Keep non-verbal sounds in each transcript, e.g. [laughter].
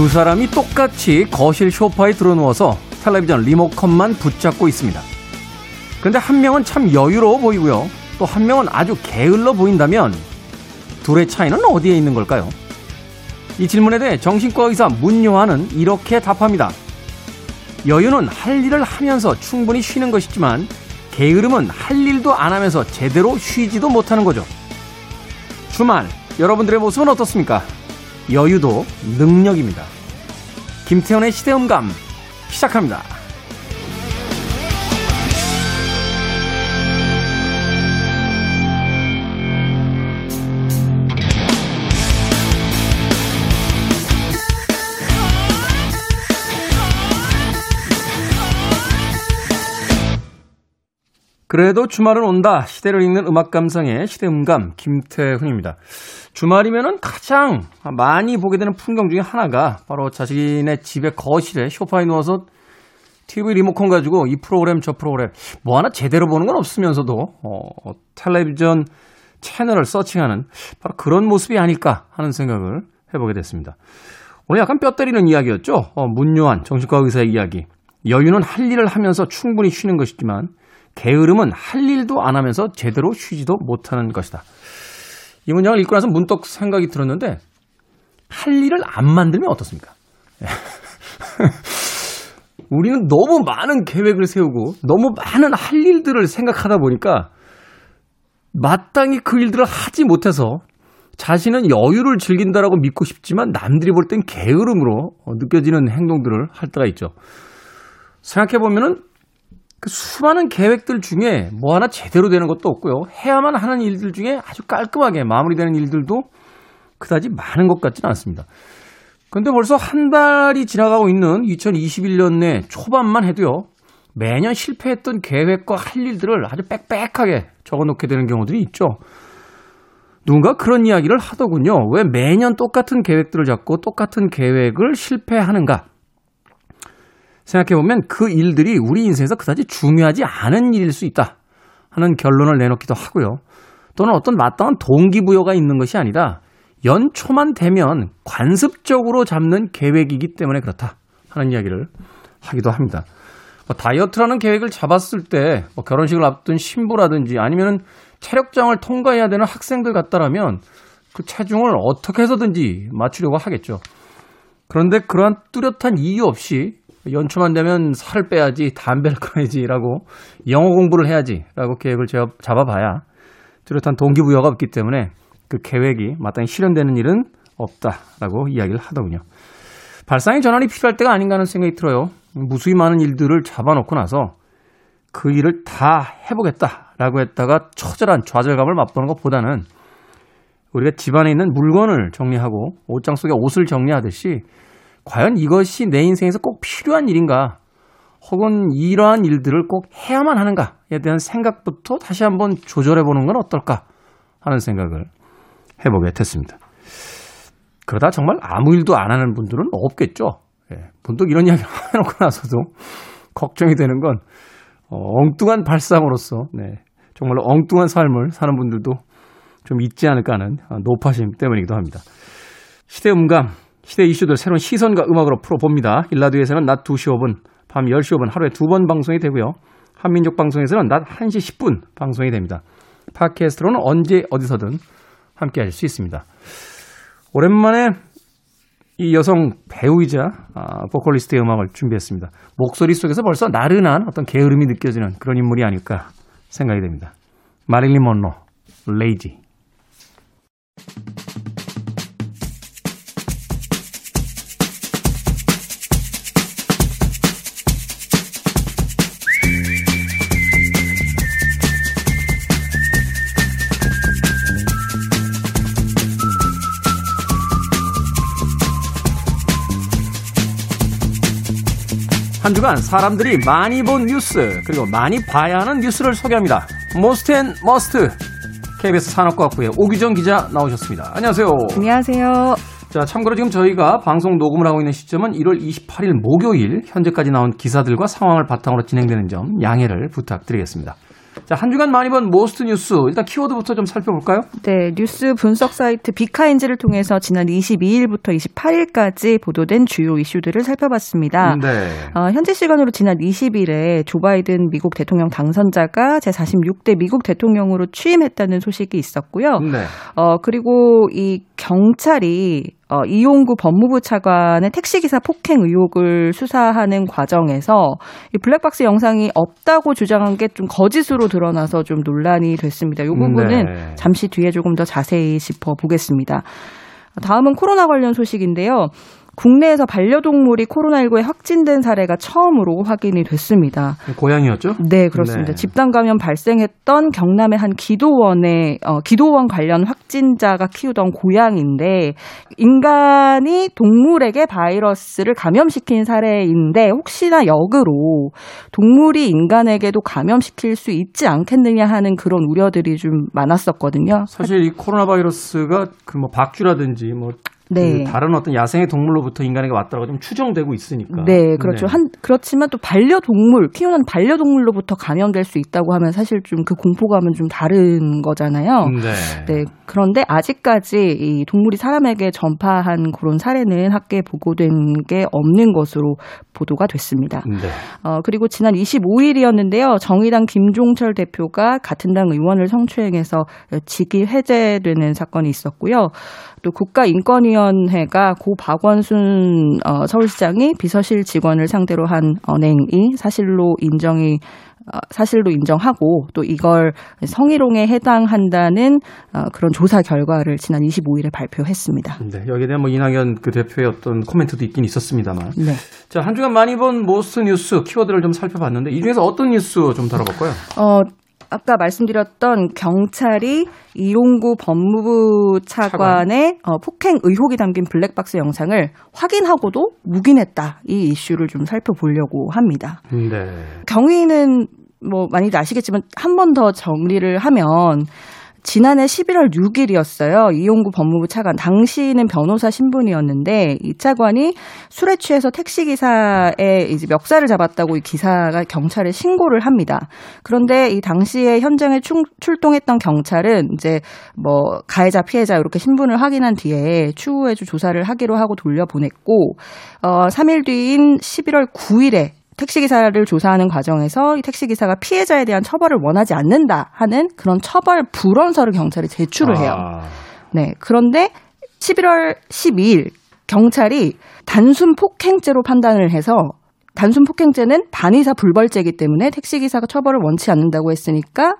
두 사람이 똑같이 거실 소파에 들어누워서 텔레비전 리모컨만 붙잡고 있습니다. 그런데 한 명은 참 여유로워 보이고요. 또 한 명은 아주 게을러 보인다면 둘의 차이는 어디에 있는 걸까요? 이 질문에 대해 정신과 의사 문요한은 이렇게 답합니다. 여유는 할 일을 하면서 충분히 쉬는 것이지만 게으름은 할 일도 안 하면서 제대로 쉬지도 못하는 거죠. 주말 여러분들의 모습은 어떻습니까? 여유도 능력입니다. 김태현의 시대음감 시작합니다. 그래도 주말은 온다. 시대를 읽는 음악 감상의 시대음감 김태훈입니다. 주말이면은 가장 많이 보게 되는 풍경 중에 하나가 바로 자신의 집의 거실에 쇼파에 누워서 TV 리모컨 가지고 이 프로그램 저 프로그램 뭐 하나 제대로 보는 건 없으면서도 어, 텔레비전 채널을 서칭하는 바로 그런 모습이 아닐까 하는 생각을 해보게 됐습니다. 오늘 약간 뼈 때리는 이야기였죠. 어, 문요한 정신과 의사의 이야기. 여유는 할 일을 하면서 충분히 쉬는 것이지만 게으름은 할 일도 안 하면서 제대로 쉬지도 못하는 것이다. 이 문장을 읽고 나서 문득 생각이 들었는데 할 일을 안 만들면 어떻습니까? [laughs] 우리는 너무 많은 계획을 세우고 너무 많은 할 일들을 생각하다 보니까 마땅히 그 일들을 하지 못해서 자신은 여유를 즐긴다라고 믿고 싶지만 남들이 볼 땐 게으름으로 느껴지는 행동들을 할 때가 있죠. 생각해보면은 그 수많은 계획들 중에 뭐 하나 제대로 되는 것도 없고요. 해야만 하는 일들 중에 아주 깔끔하게 마무리되는 일들도 그다지 많은 것 같지는 않습니다. 근데 벌써 한 달이 지나가고 있는 2021년 내 초반만 해도요. 매년 실패했던 계획과 할 일들을 아주 빽빽하게 적어 놓게 되는 경우들이 있죠. 누군가 그런 이야기를 하더군요. 왜 매년 똑같은 계획들을 잡고 똑같은 계획을 실패하는가? 생각해보면 그 일들이 우리 인생에서 그다지 중요하지 않은 일일 수 있다 하는 결론을 내놓기도 하고요. 또는 어떤 마땅한 동기부여가 있는 것이 아니다. 연초만 되면 관습적으로 잡는 계획이기 때문에 그렇다 하는 이야기를 하기도 합니다. 뭐 다이어트라는 계획을 잡았을 때 뭐 결혼식을 앞둔 신부라든지 아니면 체력장을 통과해야 되는 학생들 같다라면 그 체중을 어떻게 해서든지 맞추려고 하겠죠. 그런데 그러한 뚜렷한 이유 없이 연초만 되면 살을 빼야지, 담배를 끊어야지라고 영어 공부를 해야지라고 계획을 잡아봐야 뚜렷한 동기부여가 없기 때문에 그 계획이 마땅히 실현되는 일은 없다라고 이야기를 하더군요. 발상의 전환이 필요할 때가 아닌가 하는 생각이 들어요. 무수히 많은 일들을 잡아놓고 나서 그 일을 다 해보겠다라고 했다가 처절한 좌절감을 맛보는 것보다는 우리가 집안에 있는 물건을 정리하고 옷장 속에 옷을 정리하듯이 과연 이것이 내 인생에서 꼭 필요한 일인가? 혹은 이러한 일들을 꼭 해야만 하는가에 대한 생각부터 다시 한번 조절해 보는 건 어떨까 하는 생각을 해보게 됐습니다. 그러다 정말 아무 일도 안 하는 분들은 없겠죠. 예, 문득 이런 이야기 [laughs] 해놓고 나서도 걱정이 되는 건 어, 엉뚱한 발상으로서 네, 정말로 엉뚱한 삶을 사는 분들도 좀 있지 않을까 하는 노파심 때문이기도 합니다. 시대 음감 시대 이슈들 새로운 시선과 음악으로 풀어봅니다. 일라드에서는 낮 2시 5분, 밤 10시 5분 하루에 두 번 방송이 되고요. 한민족 방송에서는 낮 1시 10분 방송이 됩니다. 팟캐스트로는 언제 어디서든 함께 하실 수 있습니다. 오랜만에 이 여성 배우이자 아, 보컬리스트의 음악을 준비했습니다. 목소리 속에서 벌써 나른한 어떤 게으름이 느껴지는 그런 인물이 아닐까 생각이 됩니다. 마릴린 먼로, 레이지. 주간 사람들이 많이 본 뉴스 그리고 많이 봐야 하는 뉴스를 소개합니다. Most and Must KBS 산업과학부의 오규정 기자 나오셨습니다. 안녕하세요. 안녕하세요. 자, 참고로 지금 저희가 방송 녹음을 하고 있는 시점은 1월 28일 목요일 현재까지 나온 기사들과 상황을 바탕으로 진행되는 점 양해를 부탁드리겠습니다. 자, 한 주간 많이 본 most 뉴스. 일단 키워드부터 좀 살펴볼까요? 네, 뉴스 분석 사이트 빅카인즈를 통해서 지난 22일부터 28일까지 보도된 주요 이슈들을 살펴봤습니다. 네. 어, 현지 시간으로 지난 20일에 조 바이든 미국 대통령 당선자가 제46대 미국 대통령으로 취임했다는 소식이 있었고요. 네. 어, 그리고 이 경찰이 어, 이용구 법무부 차관의 택시기사 폭행 의혹을 수사하는 과정에서 이 블랙박스 영상이 없다고 주장한 게 좀 거짓으로 드러나서 좀 논란이 됐습니다. 이 부분은 네. 잠시 뒤에 조금 더 자세히 짚어보겠습니다. 다음은 코로나 관련 소식인데요. 국내에서 반려동물이 코로나19에 확진된 사례가 처음으로 확인이 됐습니다. 고양이였죠? 네, 그렇습니다. 네. 집단 감염 발생했던 경남의 한 기도원의 어, 기도원 관련 확진자가 키우던 고양이인데 인간이 동물에게 바이러스를 감염시킨 사례인데 혹시나 역으로 동물이 인간에게도 감염시킬 수 있지 않겠느냐 하는 그런 우려들이 좀 많았었거든요. 사실 이 코로나 바이러스가 그 뭐 박쥐라든지 뭐 네. 그 다른 어떤 야생의 동물로부터 인간에게 왔다고 좀 추정되고 있으니까. 네, 그렇죠. 네. 한 그렇지만 또 반려동물 키우는 반려동물로부터 감염될 수 있다고 하면 사실 좀 그 공포감은 좀 다른 거잖아요. 네. 네. 그런데 아직까지 이 동물이 사람에게 전파한 그런 사례는 학계에 보고된 게 없는 것으로 보도가 됐습니다. 네. 어, 그리고 지난 25일이었는데요. 정의당 김종철 대표가 같은 당 의원을 성추행해서 직위 해제되는 사건이 있었고요. 또 국가인권위원 회가 고 박원순 어, 서울시장이 비서실 직원을 상대로 한 언행이 사실로 인정이 어, 사실로 인정하고 또 이걸 성희롱에 해당한다는 어, 그런 조사 결과를 지난 25일에 발표했습니다. 네, 여기에 대한 뭐 이낙연 그 대표의 어떤 코멘트도 있긴 있었습니다만. 네. 자, 한 주간 많이 본 most 뉴스 키워드를 좀 살펴봤는데 이 중에서 어떤 뉴스 좀 다뤄볼까요? 어, 아까 말씀드렸던 경찰이 이용구 법무부 차관의 어, 폭행 의혹이 담긴 블랙박스 영상을 확인하고도 묵인했다. 이 이슈를 좀 살펴보려고 합니다. 네. 경위는 뭐 많이들 아시겠지만 한 번 더 정리를 하면 지난해 11월 6일이었어요. 이용구 법무부 차관 당시는 변호사 신분이었는데 이 차관이 술에 취해서 택시 기사의 이제 멱살을 잡았다고 이 기사가 경찰에 신고를 합니다. 그런데 이 당시에 현장에 출, 출동했던 경찰은 이제 뭐 가해자 피해자 이렇게 신분을 확인한 뒤에 추후에 조사를 하기로 하고 돌려보냈고 어 3일 뒤인 11월 9일에 택시기사를 조사하는 과정에서 이 택시기사가 피해자에 대한 처벌을 원하지 않는다 하는 그런 처벌 불원서를 경찰에 제출을 해요. 아. 네. 그런데 11월 12일 경찰이 단순 폭행죄로 판단을 해서 단순 폭행죄는 반의사 불벌죄이기 때문에 택시기사가 처벌을 원치 않는다고 했으니까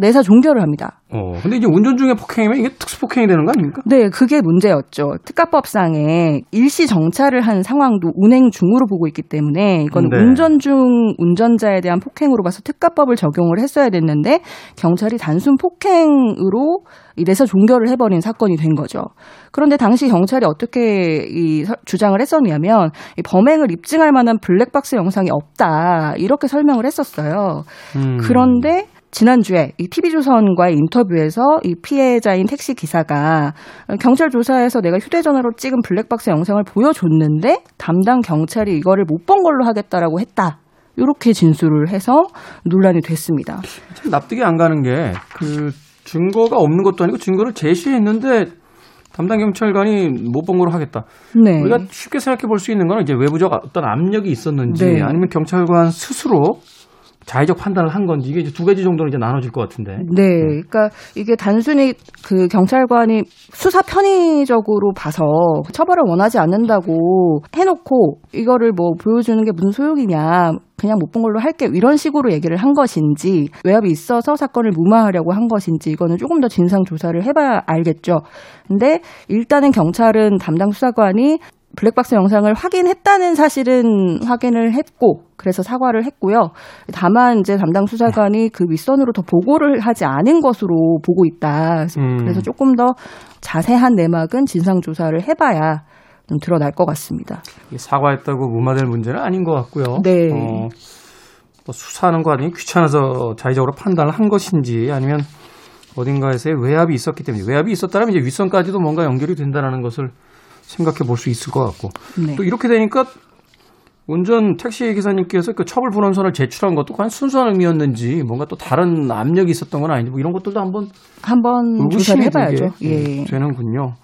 내사 종결을 합니다. 어, 근데 이제 운전 중에 폭행이면 이게 특수 폭행이 되는 거 아닙니까? 네, 그게 문제였죠. 특가법상에 일시 정차를 한 상황도 운행 중으로 보고 있기 때문에 이건 네. 운전 중 운전자에 대한 폭행으로 봐서 특가법을 적용을 했어야 됐는데 경찰이 단순 폭행으로 이 내사 종결을 해버린 사건이 된 거죠. 그런데 당시 경찰이 어떻게 이 주장을 했었냐면 이 범행을 입증할 만한 블랙박스 영상이 없다 이렇게 설명을 했었어요. 음. 그런데 지난주에 이 TV조선과의 인터뷰에서 이 피해자인 택시 기사가 경찰 조사에서 내가 휴대전화로 찍은 블랙박스 영상을 보여줬는데 담당 경찰이 이거를 못 본 걸로 하겠다라고 했다. 이렇게 진술을 해서 논란이 됐습니다. 참 납득이 안 가는 게 그 증거가 없는 것도 아니고 증거를 제시했는데 담당 경찰관이 못 본 걸로 하겠다. 네. 우리가 쉽게 생각해 볼 수 있는 건 이제 외부적 어떤 압력이 있었는지 네. 아니면 경찰관 스스로 자의적 판단을 한 건지 이게 두 가지 정도는 이제 나눠질 것 같은데. 네, 그러니까 이게 단순히 그 경찰관이 수사 편의적으로 봐서 처벌을 원하지 않는다고 해놓고 이거를 뭐 보여주는 게 무슨 소용이냐. 그냥 못 본 걸로 할게 이런 식으로 얘기를 한 것인지 외압이 있어서 사건을 무마하려고 한 것인지 이거는 조금 더 진상 조사를 해봐야 알겠죠. 근데 일단은 경찰은 담당 수사관이 블랙박스 영상을 확인했다는 사실은 확인을 했고 그래서 사과를 했고요. 다만 이제 담당 수사관이 그 윗선으로 더 보고를 하지 않은 것으로 보고 있다. 음. 그래서 조금 더 자세한 내막은 진상 조사를 해봐야 좀 드러날 것 같습니다. 사과했다고 무마될 문제는 아닌 것 같고요. 네. 어, 뭐 수사하는 과정이 귀찮아서 자의적으로 판단을 한 것인지 아니면 어딘가에서의 외압이 있었기 때문에 외압이 있었다면 이제 윗선까지도 뭔가 연결이 된다는 것을 생각해 볼 수 있을 것 같고 네. 또 이렇게 되니까 운전 택시 기사님께서 그 처벌 불원선을 제출한 것도 과연 순수한 의미였는지 뭔가 또 다른 압력이 있었던 건 아닌지 뭐 이런 것들도 한번 한번 조사를 해봐야죠. 예. 예. 되는군요.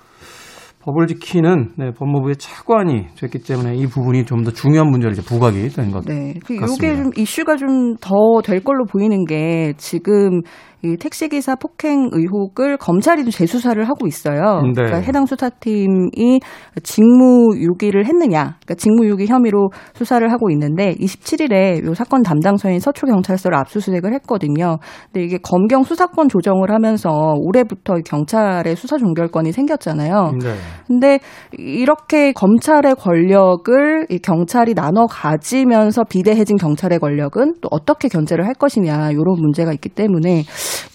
법을 지키는 네, 법무부의 차관이 됐기 때문에 이 부분이 좀 더 중요한 문제로 이제 부각이 된 것 네. 그 같습니다. 요게 좀 이슈가 좀 더 될 걸로 보이는 게 지금 이 택시기사 폭행 의혹을 검찰이 좀 재수사를 하고 있어요. 네. 그러니까 해당 수사팀이 직무유기를 했느냐, 그러니까 직무유기 혐의로 수사를 하고 있는데 27일에 요 사건 담당서인 서초경찰서를 압수수색을 했거든요. 근데 이게 검경 수사권 조정을 하면서 올해부터 경찰의 수사 종결권이 생겼잖아요. 네. 근데 이렇게 검찰의 권력을 이 경찰이 나눠 가지면서 비대해진 경찰의 권력은 또 어떻게 견제를 할 것이냐 이런 문제가 있기 때문에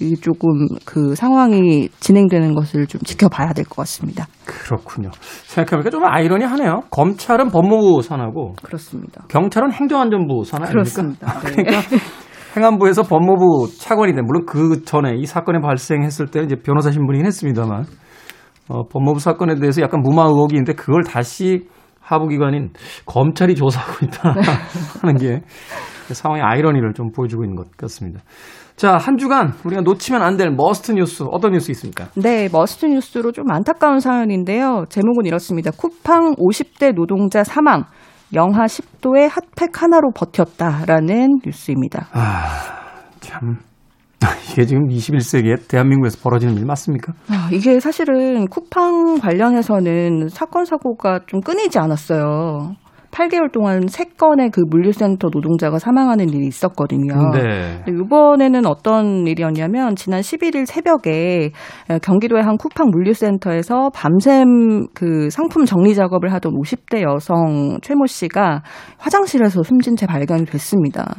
이 조금 그 상황이 진행되는 것을 좀 지켜봐야 될 것 같습니다. 그렇군요. 생각해보니까 좀 아이러니하네요. 검찰은 법무부 산하고 그렇습니다. 경찰은 행정안전부 산 아닙니까? 그렇습니다. [laughs] 네. 그러니까 행안부에서 법무부 차관인데 물론 그 전에 이 사건이 발생했을 때는 이제 변호사 신분이긴 했습니다만 어, 법무부 사건에 대해서 약간 무마 의혹이 있는데 그걸 다시 하부기관인 검찰이 조사하고 있다 [laughs] 하는 게 상황의 아이러니를 좀 보여주고 있는 것 같습니다. 자, 한 주간 우리가 놓치면 안 될 must 뉴스 어떤 뉴스 있습니까? 네, must 뉴스로 좀 안타까운 사연인데요. 제목은 이렇습니다. 쿠팡 50대 노동자 사망. 영하 10도에 핫팩 하나로 버텼다라는 뉴스입니다. 아, 참. [laughs] 이게 지금 21세기에 대한민국에서 벌어지는 일 맞습니까? 아, 이게 사실은 쿠팡 관련해서는 사건 사고가 좀 끊이지 않았어요. 8개월 동안 3건의 그 물류센터 노동자가 사망하는 일이 있었거든요. 네. 이번에는 어떤 일이었냐면 지난 11일 새벽에 경기도의 한 쿠팡 물류센터에서 밤샘 그 상품 정리 작업을 하던 50대 여성 최모 씨가 화장실에서 숨진 채 발견이 됐습니다.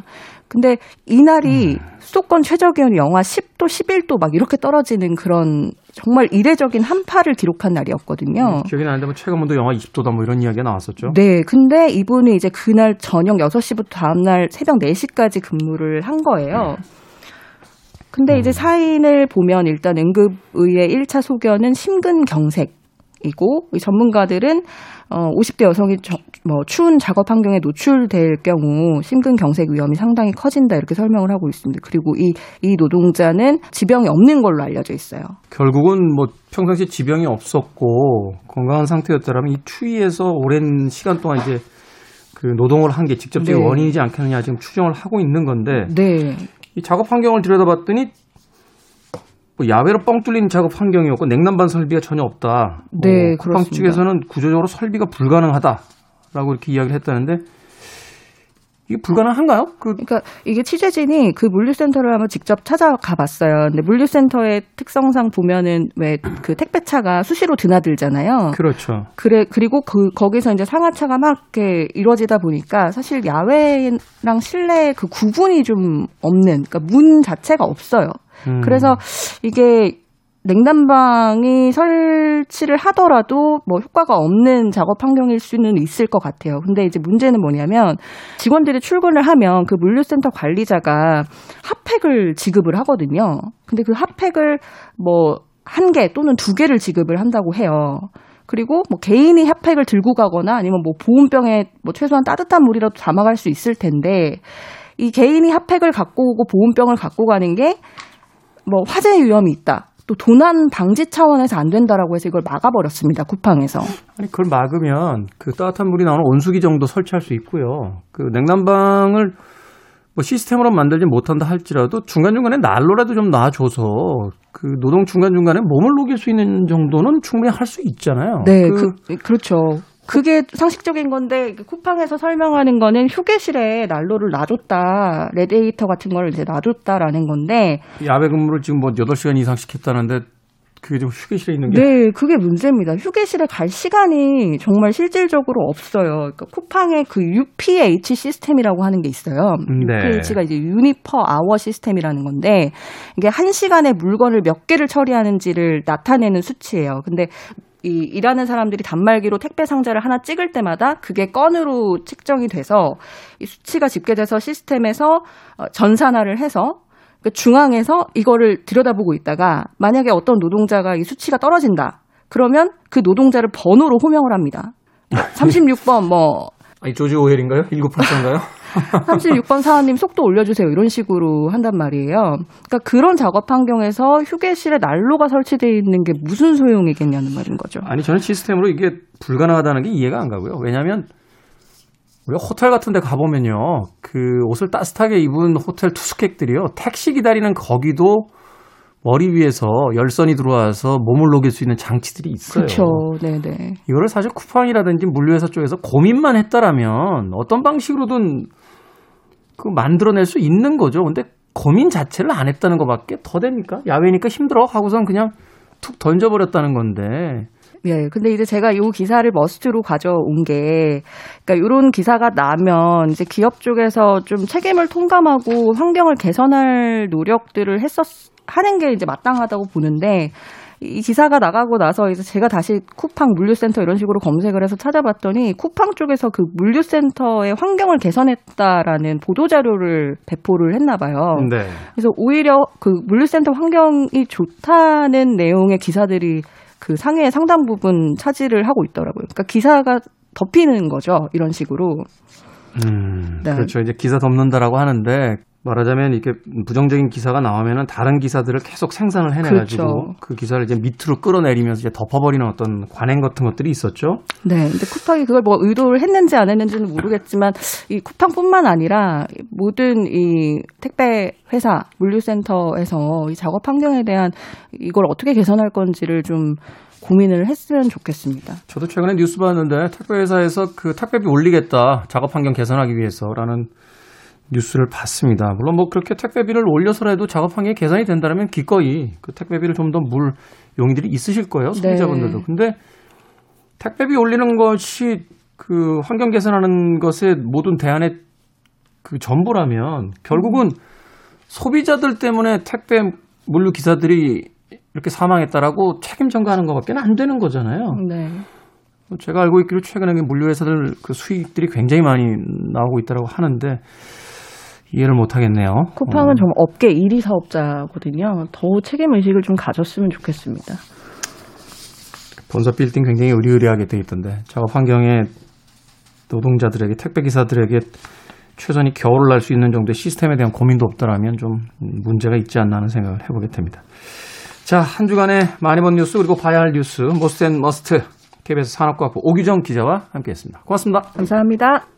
근데 이날이 수도권 최저 기온이 영하 10도, 11도 막 이렇게 떨어지는 그런 정말 이례적인 한파를 기록한 날이었거든요. 기억이 나는데 뭐 최고온도 영하 20도다 뭐 이런 이야기가 나왔었죠. 네, 근데 이분이 이제 그날 저녁 6시부터 다음 날 새벽 4시까지 근무를 한 거예요. 근데 이제 사인을 보면 일단 응급의의 1차 소견은 심근경색 이고 이 전문가들은 어 50대 여성이 저, 뭐 추운 작업 환경에 노출될 경우 심근경색 위험이 상당히 커진다 이렇게 설명을 하고 있습니다. 그리고 이 이 노동자는 지병이 없는 걸로 알려져 있어요. 결국은 뭐 평상시 지병이 없었고 건강한 상태였다라면 이 추위에서 오랜 시간 동안 이제 그 노동을 한 게 직접적인 네. 원인이지 않겠느냐 지금 추정을 하고 있는 건데 네. 이 작업 환경을 들여다봤더니 뭐 야외로 뻥 뚫린 작업 환경이었고 냉난방 설비가 전혀 없다. 네, 어, 쿠팡 그렇습니다. 측에서는 구조적으로 설비가 불가능하다라고 이렇게 이야기를 했다는데 이게 불가능한가요? 그 그러니까 이게 취재진이 그 물류센터를 한번 직접 찾아가 봤어요. 근데 물류센터의 특성상 보면은 왜 그 택배차가 수시로 드나들잖아요. 그렇죠. 그래 그리고 그 거기서 이제 상하차가 막 이렇게 이루어지다 보니까 사실 야외랑 실내 그 구분이 좀 없는 그러니까 문 자체가 없어요. 음. 그래서 이게 냉난방이 설치를 하더라도 뭐 효과가 없는 작업 환경일 수는 있을 것 같아요. 근데 이제 문제는 뭐냐면 직원들이 출근을 하면 그 물류센터 관리자가 핫팩을 지급을 하거든요. 근데 그 핫팩을 뭐 한 개 또는 두 개를 지급을 한다고 해요. 그리고 뭐 개인이 핫팩을 들고 가거나 아니면 뭐 보온병에 뭐 최소한 따뜻한 물이라도 담아갈 수 있을 텐데 이 개인이 핫팩을 갖고 오고 보온병을 갖고 가는 게 뭐 화재 위험이 있다. 또 도난 방지 차원에서 안 된다라고 해서 이걸 막아버렸습니다. 쿠팡에서. 아니 그걸 막으면 그 따뜻한 물이 나오는 온수기 정도 설치할 수 있고요. 그 냉난방을 뭐 시스템으로 만들지 못한다 할지라도 중간중간에 난로라도 좀 놔줘서 그 노동 중간중간에 몸을 녹일 수 있는 정도는 충분히 할 수 있잖아요. 네, 그, 그, 그렇죠. 그게 상식적인 건데 그 쿠팡에서 설명하는 거는 휴게실에 난로를 놔줬다, 라디에이터 같은 걸 이제 놔줬다라는 건데, 야외 근무를 지금 뭐 8시간 이상씩 했다는데 그게 지금 휴게실에 있는 게 네, 그게 문제입니다. 휴게실에 갈 시간이 정말 실질적으로 없어요. 그러니까 쿠팡의 그 UPH 시스템이라고 하는 게 있어요. 네. UPH가 이제 유니퍼 아워 시스템이라는 건데 이게 한 시간에 물건을 몇 개를 처리하는지를 나타내는 수치예요. 근데 이 일하는 사람들이 단말기로 택배 상자를 하나 찍을 때마다 그게 건으로 측정이 돼서 이 수치가 집계돼서 시스템에서 어, 전산화를 해서 그 중앙에서 이거를 들여다보고 있다가 만약에 어떤 노동자가 이 수치가 떨어진다. 그러면 그 노동자를 번호로 호명을 합니다. [laughs] 36번 뭐 아니, 조지 오웰인가요? 1984인가요? 36번 사원님 속도 올려주세요. 이런 식으로 한단 말이에요. 그러니까 그런 작업 환경에서 휴게실에 난로가 설치되어 있는 게 무슨 소용이겠냐는 말인 거죠. 아니, 저는 시스템으로 이게 불가능하다는 게 이해가 안 가고요. 왜냐하면 우리가 호텔 같은 데 가보면요. 그 옷을 따뜻하게 입은 호텔 투숙객들이요. 택시 기다리는 거기도 머리 위에서 열선이 들어와서 몸을 녹일 수 있는 장치들이 있어요. 그렇죠. 네네. 이거를 사실 쿠팡이라든지 물류회사 쪽에서 고민만 했다라면 어떤 방식으로든 그 만들어낼 수 있는 거죠. 근데 고민 자체를 안 했다는 것밖에 더 됩니까? 야외니까 힘들어 하고선 그냥 툭 던져버렸다는 건데 예, 근데 이제 제가 이 기사를 머스트로 가져온 게, 그러니까 이런 기사가 나면 이제 기업 쪽에서 좀 책임을 통감하고 환경을 개선할 노력들을 했었, 하는 게 이제 마땅하다고 보는데, 이 기사가 나가고 나서 이제 제가 다시 쿠팡 물류센터 이런 식으로 검색을 해서 찾아봤더니 쿠팡 쪽에서 그 물류센터의 환경을 개선했다라는 보도 자료를 배포를 했나 봐요. 네. 그래서 오히려 그 물류센터 환경이 좋다는 내용의 기사들이 그 상해의 상당 부분 차지를 하고 있더라고요. 그러니까 기사가 덮이는 거죠. 이런 식으로. 음, 네. 그렇죠. 이제 기사 덮는다라고 하는데 말하자면 이렇게 부정적인 기사가 나오면은 다른 기사들을 계속 생산을 해내가지고 그렇죠. 그 기사를 이제 밑으로 끌어내리면서 이제 덮어버리는 어떤 관행 같은 것들이 있었죠. 네. 근데 쿠팡이 그걸 뭐 의도를 했는지 안 했는지는 모르겠지만 이 쿠팡뿐만 아니라 모든 이 택배 회사 물류센터에서 이 작업 환경에 대한 이걸 어떻게 개선할 건지를 좀 고민을 했으면 좋겠습니다. 저도 최근에 뉴스 봤는데 택배 회사에서 그 택배비 올리겠다 작업 환경 개선하기 위해서라는 뉴스를 봤습니다. 물론 뭐 그렇게 택배비를 올려서라도 작업 환경이 개선이 된다면 기꺼이 그 택배비를 좀 더 물 용의들이 있으실 거예요 소비자분들도. 네. 근데 택배비 올리는 것이 그 환경 개선하는 것의 모든 대안의 그 전부라면 결국은 소비자들 때문에 택배 물류 기사들이 이렇게 사망했다라고 책임 전가하는 것밖에 안 되는 거잖아요. 네. 제가 알고 있기로 최근에 물류회사들 그 수익들이 굉장히 많이 나오고 있다고 하는데 이해를 못 하겠네요. 쿠팡은 정말 업계 1위 사업자거든요. 더 책임 의식을 좀 가졌으면 좋겠습니다. 본사 빌딩 굉장히 의리의리하게 돼 있던데 작업 환경에 노동자들에게 택배 기사들에게 최선이 겨울을 날 수 있는 정도의 시스템에 대한 고민도 없다라면 좀 문제가 있지 않나 하는 생각을 해보게 됩니다. 자, 한 주간의 많이 본 뉴스 그리고 봐야 할 뉴스 Most and Must KBS 산업과학부 오규정 기자와 함께했습니다. 고맙습니다. 감사합니다.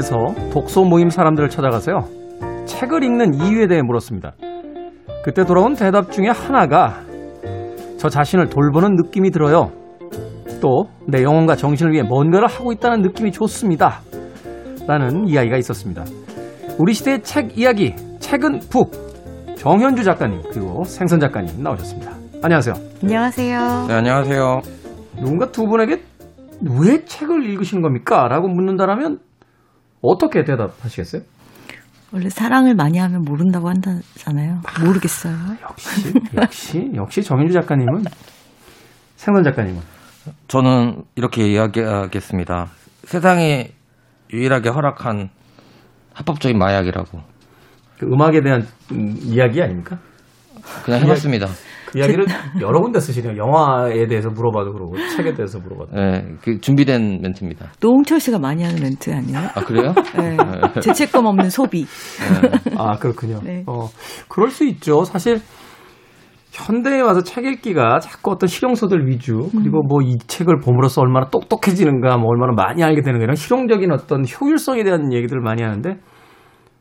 프로그램에서 독서 모임 사람들을 찾아가서요. 책을 읽는 이유에 대해 물었습니다. 그때 돌아온 대답 중에 하나가 저 자신을 돌보는 느낌이 들어요. 또 내 영혼과 정신을 위해 뭔가를 하고 있다는 느낌이 좋습니다. 라는 이야기가 있었습니다. 우리 시대의 책 이야기, 책은 북. 정현주 작가님, 그리고 생선 작가님 나오셨습니다. 안녕하세요. 안녕하세요. 네, 안녕하세요. 누군가 두 분에게 왜 책을 읽으시는 겁니까? 라고 묻는다면 어떻게 대답하시겠어요? 원래 사랑을 많이 하면 모른다고 한다잖아요. 모르겠어요. 역시, 역시, 역시 정현주 작가님은 생선 작가님은 저는 이렇게 이야기하겠습니다. 세상에 유일하게 허락한 합법적인 마약이라고 그 음악에 대한 음, 이야기 아닙니까? 그냥 해봤습니다. 그 이야기를 여러 군데 쓰시네요. 영화에 대해서 물어봐도 그러고 책에 대해서 물어봐도. 네, 그 준비된 멘트입니다. 노홍철 씨가 많이 하는 멘트 아니에요? 아 그래요? 네. 죄책감 없는 소비. 아 그렇군요. 네. 어 그럴 수 있죠. 사실 현대에 와서 책 읽기가 자꾸 어떤 실용서들 위주 그리고 뭐 이 책을 봄으로써 얼마나 똑똑해지는가 뭐 얼마나 많이 알게 되는가 이런 실용적인 어떤 효율성에 대한 얘기들을 많이 하는데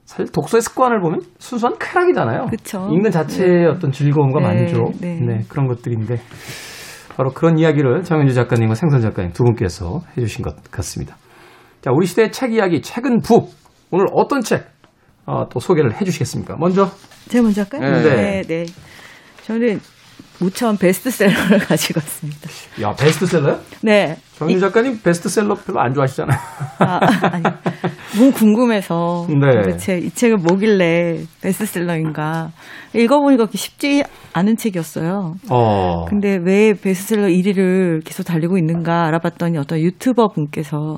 사실 독서의 습관을 보면 순수한 쾌락이잖아요. 그쵸. 읽는 자체의 어떤 즐거움과 네, 만족 네. 네, 그런 것들인데 바로 그런 이야기를 정현주 작가님과 생선 작가님 두 분께서 해주신 것 같습니다. 자 우리 시대의 책 이야기 책은 북 오늘 어떤 책 어, 또 소개를 해주시겠습니까? 먼저 제가 먼저 할까요? 네. 네. 네. 저는 모처럼 베스트셀러를 [laughs] 가지고 왔습니다. 야 베스트셀러요? 네. 정유 작가님 베스트셀러 별로 안 좋아하시잖아요. 아, 아니. 너무 궁금해서 네. 도대체 이 책을 뭐길래 베스트셀러인가 읽어보니까 그렇게 쉽지 않은 책이었어요. 어. 근데 왜 베스트셀러 1위를 계속 달리고 있는가 알아봤더니 어떤 유튜버 분께서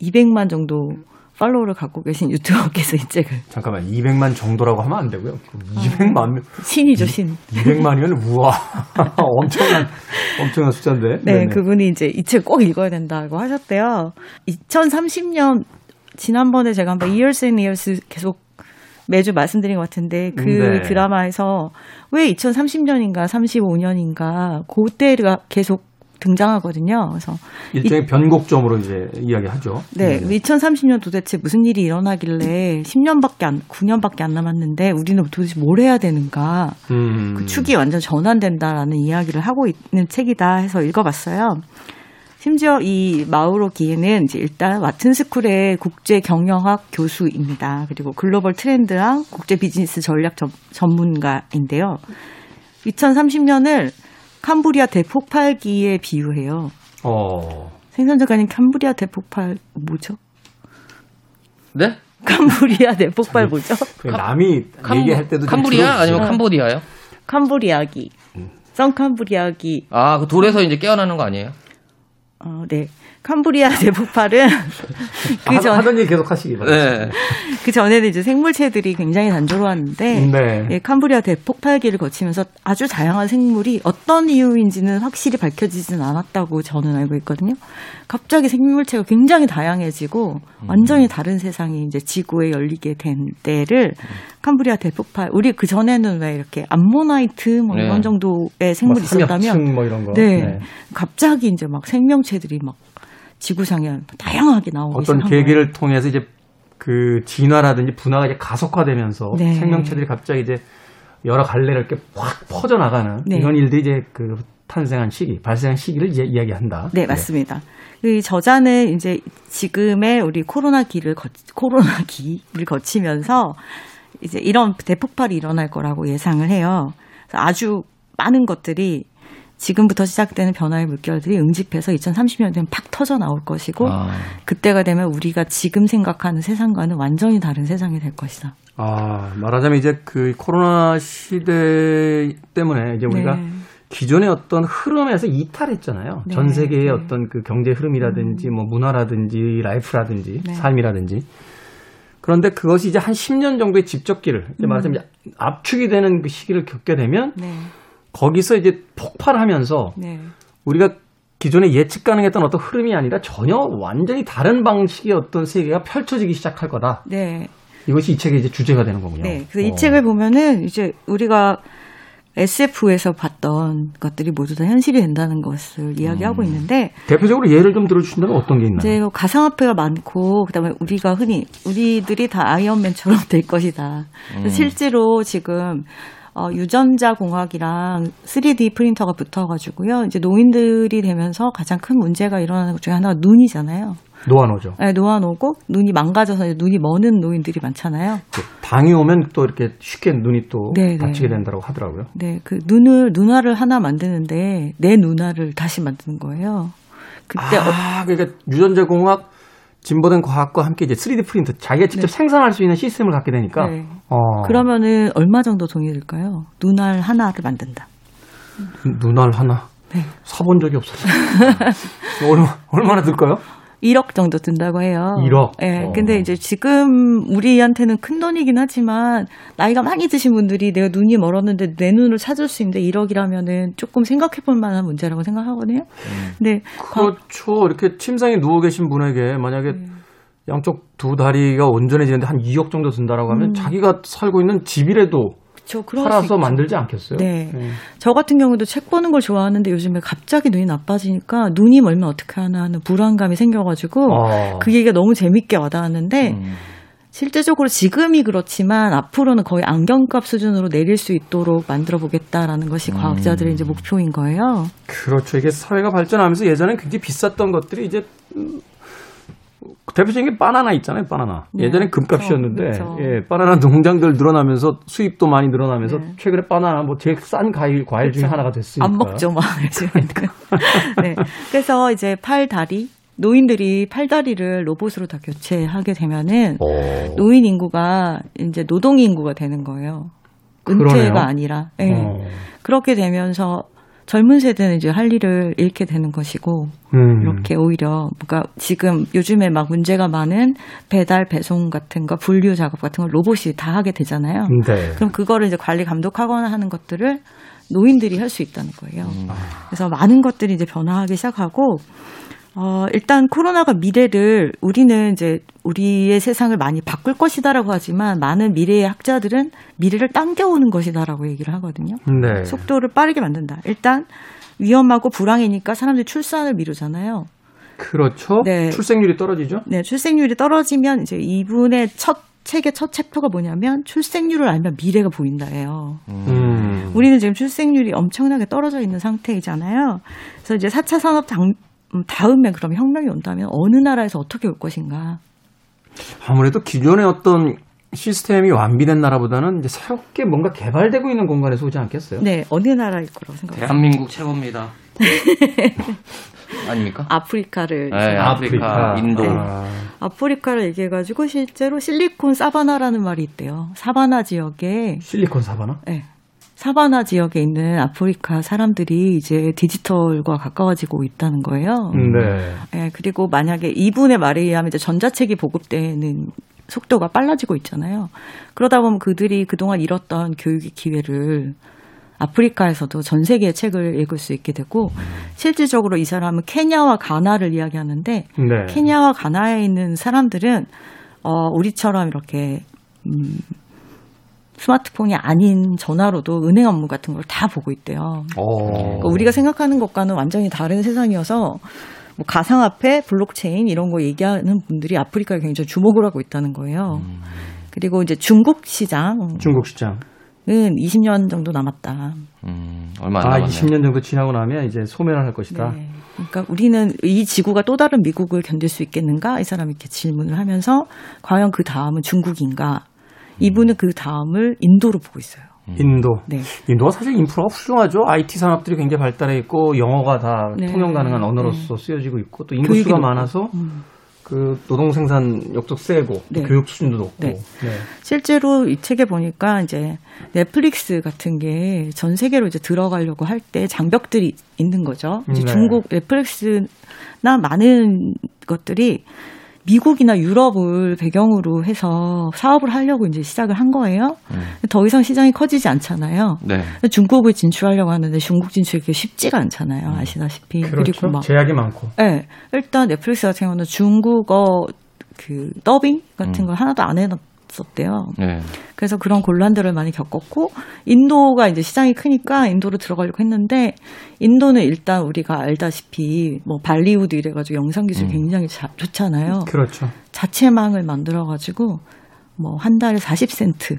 200만 정도 팔로워를 갖고 계신 유튜버께서 이 책을 잠깐만 200만 정도라고 하면 안 되고요. 200만 명, 신이죠 신. 200만이면 우와 [laughs] 엄청난 엄청난 숫자인데. 네, 네네. 그분이 이제 이 책 꼭 읽어야 된다고 하셨대요. 2030년 지난번에 제가 한번 Years and Years 계속 매주 말씀드린 것 같은데 그 네. 드라마에서 왜 2030년인가 35년인가 그때가 계속 등장하거든요. 그래서 일종의 변곡점으로 이제 이야기하죠. 네, 2030년 도대체 무슨 일이 일어나길래 10년밖에 안, 9년밖에 안 남았는데 우리는 도대체 뭘 해야 되는가? 음. 그 축이 완전 전환된다라는 이야기를 하고 있는 책이다 해서 읽어봤어요. 심지어 이 마우로 기에는 이제 일단 와튼 스쿨의 국제 경영학 교수입니다. 그리고 글로벌 트렌드랑 국제 비즈니스 전략 전, 전문가인데요. 2030년을 캄보리아 대폭발기에 비유해요. 어. 생선 작가님 캄보리아 대폭발 뭐죠? 네? 캄보리아 대폭발 뭐죠? 그 남이 캄- 얘기할 때도 들어주세요. 아니면 캄보디아요? 캄보리아기. 썬캄보리아기. 아, 그 돌에서 이제 깨어나는 거 아니에요? 어, 네. 캄보리아 [laughs] 대폭발은 [laughs] 그 하- 전, 하던 얘기 계속 하시기 바랍니다. 네. 그 전에는 이제 생물체들이 굉장히 단조로웠는데 네. 예, 캄보리아 대폭발기를 거치면서 아주 다양한 생물이 어떤 이유인지는 확실히 밝혀지진 않았다고 저는 알고 있거든요. 갑자기 생물체가 굉장히 다양해지고 완전히 다른 세상이 이제 지구에 열리게 된 때를 캄브리아 대폭발 우리 그 전에는 왜 이렇게 암모나이트 뭐 이런 네. 정도의 생물이 뭐 있었다면 뭐 이런 거. 네. 갑자기 이제 막 생명체들이 막 지구상에 다양하게 나오기 어떤 계기를 통해서 이제 그 진화라든지 분화가 이제 가속화되면서 네. 생명체들이 갑자기 이제 여러 갈래를 이렇게 확 퍼져나가는 네. 이런 일들이 이제 그 탄생한 시기, 발생한 시기를 이제 이야기한다. 네, 맞습니다. 이 저자는 이제 지금의 우리 코로나기를 거, 코로나기를 [laughs] 거치면서 이제 이런 대폭발이 일어날 거라고 예상을 해요. 아주 많은 것들이 지금부터 시작되는 변화의 물결들이 응집해서 2030년 되면 팍 터져 나올 것이고 아, 그때가 되면 우리가 지금 생각하는 세상과는 완전히 다른 세상이 될 것이다. 아, 말하자면 이제 그 코로나 시대 때문에 이제 우리가 네. 기존의 어떤 흐름에서 이탈했잖아요. 네, 전 세계의 네. 어떤 그 경제 흐름이라든지 뭐 문화라든지 라이프라든지 네. 삶이라든지 그런데 그것이 이제 한 10년 정도의 집적기를 이제 음. 말하자면 이제 압축이 되는 그 시기를 겪게 되면 네, 거기서 이제 폭발하면서 네, 우리가 기존에 예측 가능했던 어떤 흐름이 아니라 전혀 완전히 다른 방식의 어떤 세계가 펼쳐지기 시작할 거다. 네. 이것이 이 책의 이제 주제가 되는 거군요. 네. 그래서 이 어. 책을 보면은 이제 우리가 SF에서 봤던 것들이 모두 다 현실이 된다는 것을 이야기하고 있는데 대표적으로 예를 좀 들어주신다면 어떤 게 있나요? 이제 뭐 가상화폐가 많고 그다음에 우리가 흔히 우리들이 다 아이언맨처럼 [laughs] 될 것이다. 그래서 실제로 지금 어, 유전자 공학이랑 3D 프린터가 붙어가지고요. 이제 노인들이 되면서 가장 큰 문제가 일어나는 것 중에 하나가 눈이잖아요. 노안오죠. 네, 노안 오고 눈이 망가져서 눈이 머는 노인들이 많잖아요. 그 당이 오면 또 이렇게 쉽게 눈이 또 네, 네. 다치게 된다고 하더라고요. 네, 그 눈을 눈알을 하나 만드는데 내 눈알을 다시 만드는 거예요. 그때 어, 아, 그러니까 유전자 공학 진보된 과학과 함께 이제 3D 프린터 자기가 직접 생산할 수 있는 시스템을 갖게 되니까 네. 어, 그러면은 얼마 정도 들까요? 눈알 하나를 만든다. 눈알 하나 네. 사본 적이 없어서 [laughs] 얼마 얼마나 들까요? 1억 정도 든다고 해요. 1억? 예. 어. 근데 이제 지금 우리한테는 큰 돈이긴 하지만 나이가 많이 드신 분들이 내가 눈이 멀었는데 내 눈을 찾을 수 있는데 1억이라면은 조금 생각해 볼 만한 문제라고 생각하거든요. 음. 근데 그렇죠. 이렇게 침상에 누워 계신 분에게 만약에 네. 양쪽 두 다리가 온전해지는데 한 2억 정도 든다라고 하면 자기가 살고 있는 집이라도 저 음. 그럴 수 팔아서 있죠. 만들지 않겠어요? 네. 저 같은 경우도 책 보는 걸 좋아하는데 요즘에 갑자기 눈이 나빠지니까 눈이 멀면 어떻게 하나 하는 불안감이 생겨가지고 어. 그 얘기가 너무 재밌게 와닿았는데 음. 실제적으로 지금이 그렇지만 앞으로는 거의 안경값 수준으로 내릴 수 있도록 만들어 보겠다라는 것이 과학자들의 이제 목표인 거예요. 그렇죠. 이게 사회가 발전하면서 예전에 굉장히 비쌌던 것들이 이제 음, 대표적인 게 바나나 있잖아요, 바나나. 네, 예전에 금값이었는데, 그쵸. 예, 바나나 농장들 늘어나면서 수입도 많이 늘어나면서 네. 최근에 바나나 뭐 제일 싼 과일, 과일 중에 그쵸. 하나가 됐으니까. 안 먹죠, 뭐. [laughs] 요즘에는. 네. 그래서 이제 팔 다리, 노인들이 팔다리를 로봇으로 다 교체하게 되면은 오. 노인 인구가 이제 노동 인구가 되는 거예요. 그러네요. 은퇴가 아니라. 예. 어. 그렇게 되면서 젊은 세대는 이제 할 일을 잃게 되는 것이고 음. 이렇게 오히려 그러니까 지금 요즘에 막 문제가 많은 배달 배송 같은 거 분류 작업 같은 걸 로봇이 다 하게 되잖아요. 네. 그럼 그거를 이제 관리 감독하거나 하는 것들을 노인들이 할 수 있다는 거예요. 음. 그래서 많은 것들이 이제 변화하기 시작하고 어 일단 코로나가 미래를 우리는 이제 우리의 세상을 많이 바꿀 것이다라고 하지만 많은 미래의 학자들은 미래를 당겨오는 것이다라고 얘기를 하거든요. 네. 속도를 빠르게 만든다. 일단 위험하고 불황이니까 사람들이 출산을 미루잖아요. 그렇죠. 네. 출생률이 떨어지죠. 네, 출생률이 떨어지면 이제 이분의 첫 책의 첫 챕터가 뭐냐면 출생률을 알면 미래가 보인다예요. 음. 우리는 지금 출생률이 엄청나게 떨어져 있는 상태이잖아요. 그래서 이제 4차 산업 당, 음, 다음에 그럼 혁명이 온다면 어느 나라에서 어떻게 올 것인가? 아무래도 기존의 어떤 시스템이 완비된 나라보다는 이제 새롭게 뭔가 개발되고 있는 공간에서 오지 않겠어요? 네, 어느 나라일 거라고 생각해요? 대한민국 최고입니다. [laughs] 아닙니까? 아프리카를 네, 아프리카, 인도. 아, 아프리카를 얘기해 가지고 실제로 실리콘 사바나라는 말이 있대요. 사바나 지역에 실리콘 사바나? 네. 사바나 지역에 있는 아프리카 사람들이 이제 디지털과 가까워지고 있다는 거예요. 네. 예, 그리고 만약에 이분의 말에 의하면 이제 전자책이 보급되는 속도가 빨라지고 있잖아요. 그러다 보면 그들이 그동안 잃었던 교육의 기회를 아프리카에서도 전 세계의 책을 읽을 수 있게 되고 실질적으로 이 사람은 케냐와 가나를 이야기하는데 네. 케냐와 가나에 있는 사람들은 어 우리처럼 이렇게 음 스마트폰이 아닌 전화로도 은행 업무 같은 걸 다 보고 있대요. 어. 그러니까 우리가 생각하는 것과는 완전히 다른 세상이어서 뭐 가상화폐, 블록체인 이런 거 얘기하는 분들이 아프리카에 굉장히 주목을 하고 있다는 거예요. 그리고 이제 중국 시장은 중국 시장. 20년 정도 남았다. 음, 얼마 안 아, 남았네. 20년 정도 지나고 나면 이제 소멸을 할 것이다. 네. 그러니까 우리는 이 지구가 또 다른 미국을 견딜 수 있겠는가? 이 사람이 이렇게 질문을 하면서 과연 그 다음은 중국인가? 이분은 그 다음을 인도로 보고 있어요. 인도. 네. 인도가 사실 인프라가 훌륭하죠. IT 산업들이 굉장히 발달해 있고 영어가 다 네. 통용 가능한 언어로서 쓰여지고 있고 또 인구수가. 많아서 음. 그 노동 생산력도 세고 네. 교육 수준도 높고. 네. 네. 실제로 이 책에 보니까 이제 넷플릭스 같은 게 전 세계로 이제 들어가려고 할 때 장벽들이 있는 거죠. 이제 네. 중국 넷플릭스나 많은 것들이 미국이나 유럽을 배경으로 해서 사업을 하려고 이제 시작을 한 거예요. 음. 더 이상 시장이 커지지 않잖아요. 네. 중국을 진출하려고 하는데 중국 진출이 그렇게 쉽지가 않잖아요. 아시다시피. 그렇죠. 리고 막 제약이 많고. 네, 일단 넷플릭스 같은 경우는 중국어 그 더빙 같은 음. 걸 하나도 안 해놨 었대요. 네. 그래서 그런 곤란들을 많이 겪었고 인도가 이제 시장이 크니까 인도로 들어가려고 했는데 인도는 일단 우리가 알다시피 뭐 발리우드 이래가지고 영상 기술 이 음. 굉장히 자- 좋잖아요. 그렇죠. 자체망을 만들어가지고 뭐 한 달에 40센트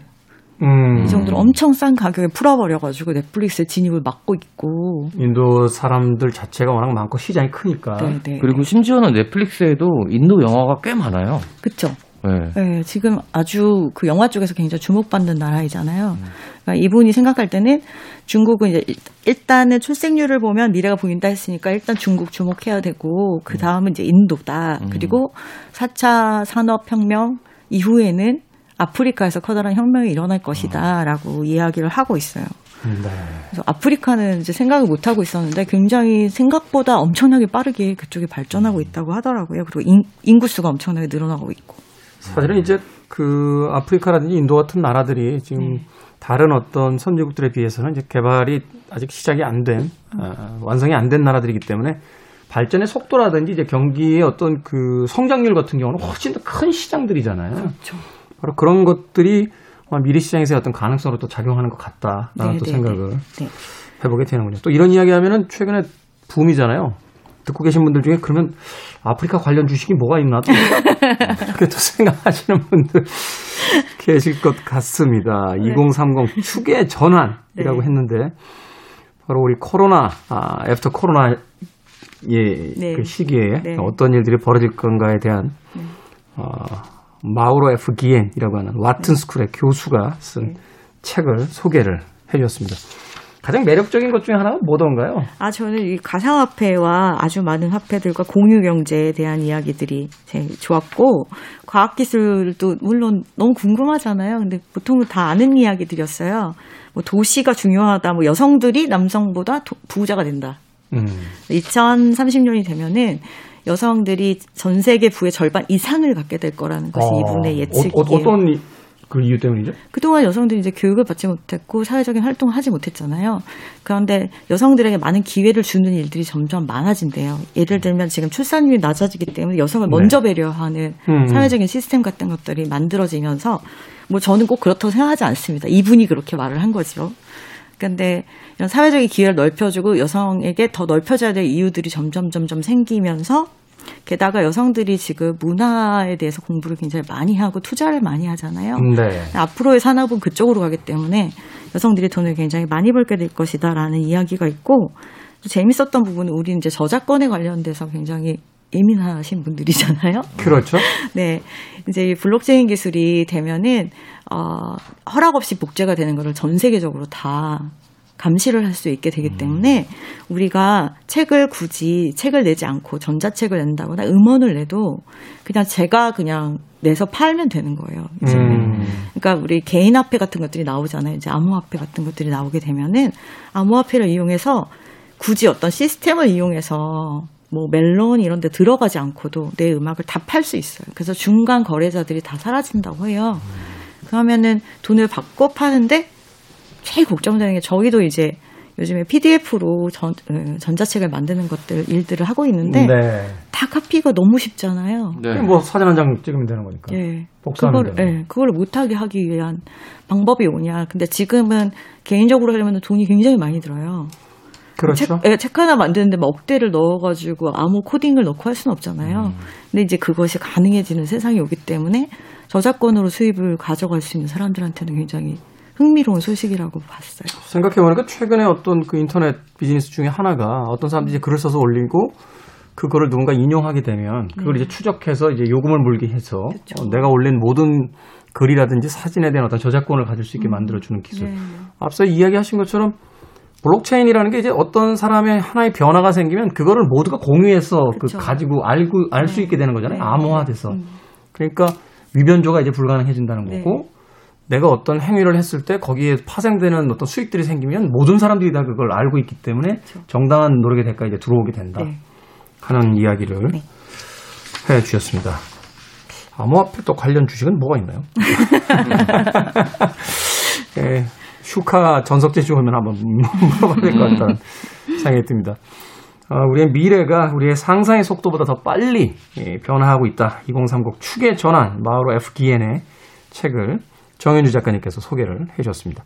음. 이 정도로 엄청 싼 가격에 풀어버려가지고 넷플릭스의 진입을 막고 있고. 인도 사람들 자체가 워낙 많고 시장이 크니까. 네, 네. 그리고 심지어는 넷플릭스에도 인도 영화가 꽤 많아요. 그쵸. 네. 네, 지금 아주 그 영화 쪽에서 굉장히 주목받는 나라이잖아요. 그러니까 이분이 생각할 때는 중국은 이제 일- 일단은 출생률을 보면 미래가 보인다 했으니까 일단 중국 주목해야 되고 그 다음은 이제 인도다. 그리고 4차 산업혁명 이후에는 아프리카에서 커다란 혁명이 일어날 것이다라고 이야기를 하고 있어요. 네. 그래서 아프리카는 이제 생각을 못 하고 있었는데 굉장히 생각보다 엄청나게 빠르게 그쪽이 발전하고 있다고 하더라고요. 그리고 인, 인구수가 엄청나게 늘어나고 있고. 사실은 이제 그 아프리카라든지 인도 같은 나라들이 지금 네. 다른 어떤 선진국들에 비해서는 이제 개발이 아직 시작이 안 된, 어, 완성이 안 된 나라들이기 때문에 발전의 속도라든지 이제 경기의 어떤 그 성장률 같은 경우는 훨씬 더 큰 시장들이잖아요. 그렇죠. 바로 그런 것들이 미래 시장에서의 어떤 가능성으로 또 작용하는 것 같다라는 네, 또 네, 생각을 네. 해보게 되는군요. 또 이런 이야기 하면은 최근에 붐이잖아요. 듣고 계신 분들 중에 그러면 아프리카 관련 주식이 뭐가 있나 또 그렇게 또 생각하시는 분들 계실 것 같습니다. 2030 축의 전환이라고 네. 했는데 바로 우리 코로나 아, after 코로나 예, 네. 그 시기에 네. 어떤 일들이 벌어질 건가에 대한 어, 마우로 F 기옌이라고 하는 와튼 스쿨의 교수가 쓴 책을 소개를 해주었습니다. 가장 매력적인 것 중에 하나가 뭐던가요? 아, 저는 이 가상화폐와 아주 많은 화폐들과 공유 경제에 대한 이야기들이 제일 좋았고, 과학 기술도 물론 너무 궁금하잖아요. 근데 보통은 다 아는 이야기들이었어요. 뭐 도시가 중요하다, 뭐 여성들이 남성보다 도- 부자가 된다. 음, 2030년이 되면은 여성들이 전 세계 부의 절반 이상을 갖게 될 거라는 것이 어, 이분의 예측이에요. 어, 어, 떤 그 이유 때문이죠? 그동안 여성들이 이제 교육을 받지 못했고 사회적인 활동을 하지 못했잖아요. 그런데 여성들에게 많은 기회를 주는 일들이 점점 많아진대요. 예를 들면 지금 출산율이 낮아지기 때문에 여성을 네. 먼저 배려하는 음. 사회적인 시스템 같은 것들이 만들어지면서 뭐 저는 꼭 그렇다고 생각하지 않습니다. 이분이 그렇게 말을 한 거죠. 근데 이런 사회적인 기회를 넓혀주고 여성에게 더 넓혀져야 될 이유들이 점점 점점 생기면서 게다가 여성들이 지금 문화에 대해서 공부를 굉장히 많이 하고 투자를 많이 하잖아요. 네. 앞으로의 산업은 그쪽으로 가기 때문에 여성들이 돈을 굉장히 많이 벌게 될 것이다라는 이야기가 있고 또 재밌었던 부분은 우리 이제 저작권에 관련돼서 굉장히 예민하신 분들이잖아요. [laughs] 그렇죠. 네. 이제 이 블록체인 기술이 되면은, 어, 허락 없이 복제가 되는 거를 전 세계적으로 다 감시를 할 수 있게 되기 때문에 우리가 책을 굳이 책을 내지 않고 전자책을 낸다거나 음원을 내도 그냥 제가 그냥 내서 팔면 되는 거예요. 이제 음, 그러니까 우리 개인 화폐 같은 것들이 나오잖아요. 이제 암호화폐 같은 것들이 나오게 되면은 암호화폐를 이용해서 굳이 어떤 시스템을 이용해서 뭐 멜론 이런 데 들어가지 않고도 내 음악을 다 팔 수 있어요. 그래서 중간 거래자들이 다 사라진다고 해요. 그러면은 돈을 받고 파는데 제일 걱정되는 게 저희도 이제 요즘에 PDF로 전, 어, 전자책을 만드는 것들 일들을 하고 있는데 네. 다 카피가 너무 쉽잖아요. 네. 뭐 사진 한 장 찍으면 되는 거니까. 예. 복사하면 그걸, 예, 그걸 못하게 하기 위한 방법이 오냐. 근데 지금은 개인적으로 하려면 돈이 굉장히 많이 들어요. 그렇죠. 책, 예, 책 하나 만드는데 막 억대를 넣어가지고 아무 코딩을 넣고 할 수는 없잖아요. 음. 근데 이제 그것이 가능해지는 세상이 오기 때문에 저작권으로 수입을 가져갈 수 있는 사람들한테는 굉장히 흥미로운 소식이라고 봤어요. 생각해보니까 최근에 어떤 그 인터넷 비즈니스 중에 하나가 어떤 사람들이 이제 글을 써서 올리고 그거를 누군가 인용하게 되면 그걸 이제 추적해서 이제 요금을 물게 해서 어, 내가 올린 모든 글이라든지 사진에 대한 어떤 저작권을 가질 수 있게 만들어주는 기술. 네. 앞서 이야기하신 것처럼 블록체인이라는 게 이제 어떤 사람의 하나의 변화가 생기면 그거를 모두가 공유해서 그 그쵸. 가지고 알고 알수 네. 있게 되는 거잖아요. 네. 암호화돼서. 음. 그러니까 위변조가 이제 불가능해진다는 네. 거고 내가 어떤 행위를 했을 때 거기에 파생되는 어떤 수익들이 생기면 모든 사람들이 다 그걸 알고 있기 때문에 정당한 노력의 대가 이제 들어오게 된다 네. 하는 이야기를 네. 해 주셨습니다. 암호화폐 또 관련 주식은 뭐가 있나요? [laughs] 예, 슈카 전석재 씨 오면 한번 물어봐야 될 것 같다는 생각이 듭니다. 아, 우리의 미래가 우리의 상상의 속도보다 더 빨리 예, 변화하고 있다. 2030 축의 전환 마으로 F 기엔의 책을 정현주 작가님께서 소개를 해주셨습니다.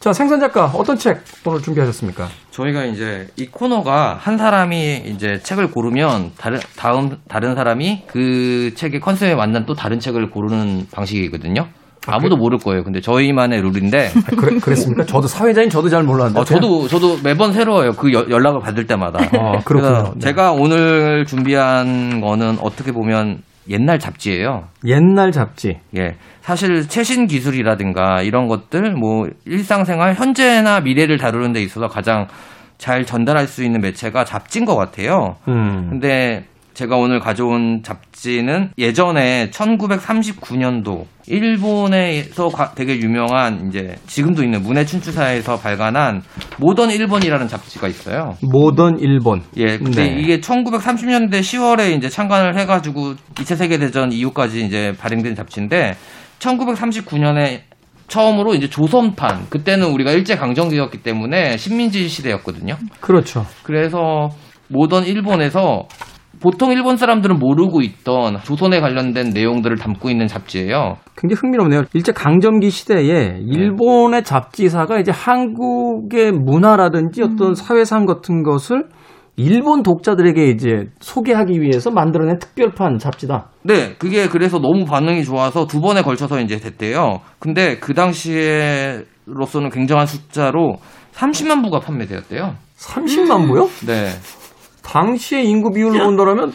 자, 생선 작가 어떤 책 오늘 준비하셨습니까? 저희가 이제 이 코너가 한 사람이 이제 책을 고르면 다른 다음 다른 사람이 그 책의 컨셉에 맞는 또 다른 책을 고르는 방식이거든요. 아무도 모를 거예요. 근데 저희만의 룰인데 아, 그래, 그랬습니까? 저도 사회자인 저도 잘 몰랐는데. 어, 저도 저도 매번 새로워요. 그 여- 연락을 받을 때마다. 아, 그렇군요. 그래서 네. 제가 오늘 준비한 거는 어떻게 보면 옛날 잡지예요. 옛날 잡지. 예. 사실 최신 기술이라든가 이런 것들 뭐 일상생활 현재나 미래를 다루는 데 있어서 가장 잘 전달할 수 있는 매체가 잡지인 것 같아요. 음. 근데 제가 오늘 가져온 잡지는 예전에 1939년도 일본에서 가- 되게 유명한 이제 지금도 있는 문해 춘추사에서 발간한 모던 일본이라는 잡지가 있어요. 모던 일본. 예, 근데 네. 이게 1930년대 10월에 이제 창간을 해가지고 2차 세계 대전 이후까지 이제 발행된 잡지인데 1939년에 처음으로 이제 조선판 그때는 우리가 일제 강점기였기 때문에 식민지 시대였거든요. 그렇죠. 그래서 모던 일본에서 보통 일본 사람들은 모르고 있던 조선에 관련된 내용들을 담고 있는 잡지예요. 굉장히 흥미롭네요. 일제 강점기 시대에 일본의 잡지사가 이제 한국의 문화라든지 어떤 사회상 같은 것을 일본 독자들에게 이제 소개하기 위해서 만들어낸 특별판 잡지다. 네, 그게 그래서 너무 반응이 좋아서 두 번에 걸쳐서 이제 됐대요. 근데 그 당시에로서는 굉장한 숫자로 30만 부가 판매되었대요. 30만 부요? 네. 당시의 인구 비율로 본다면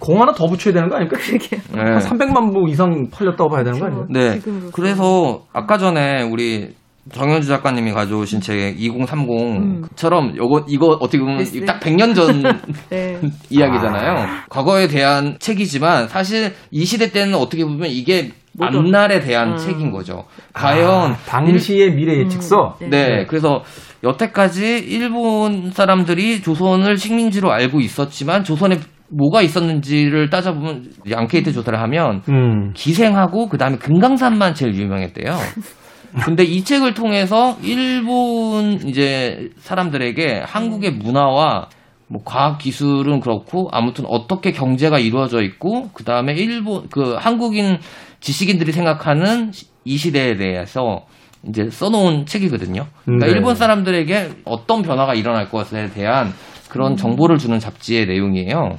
공 하나 더 붙여야 되는 거 아닙니까? [laughs] 네. 한 300만 부 이상 팔렸다고 봐야 되는 거 아니에요? 네. 그래서 아까 전에 우리 정현주 작가님이 가져오신 책 2030처럼 요거 이거 어떻게 보면 S. 딱 100년 전 [laughs] 네. [laughs] 이야기잖아요. 과거에 대한 책이지만 사실 이 시대 때는 어떻게 보면 이게 앞날에 대한 책인 거죠. 과연 아, 당시의 미래 예측서. 음. 네, 그래서 여태까지 일본 사람들이 조선을 식민지로 알고 있었지만 조선에 뭐가 있었는지를 따져보면 앙케이트 조사를 하면 음. 기생하고 그다음에 금강산만 제일 유명했대요. [laughs] 근데 이 책을 통해서 일본 이제 사람들에게 한국의 문화와 뭐 과학 기술은 그렇고 아무튼 어떻게 경제가 이루어져 있고 그다음에 일본 그 한국인 지식인들이 생각하는 시- 이 시대에 대해서 이제 써놓은 책이거든요. 그러니까 네. 일본 사람들에게 어떤 변화가 일어날 것에 대한 그런 정보를 주는 잡지의 내용이에요.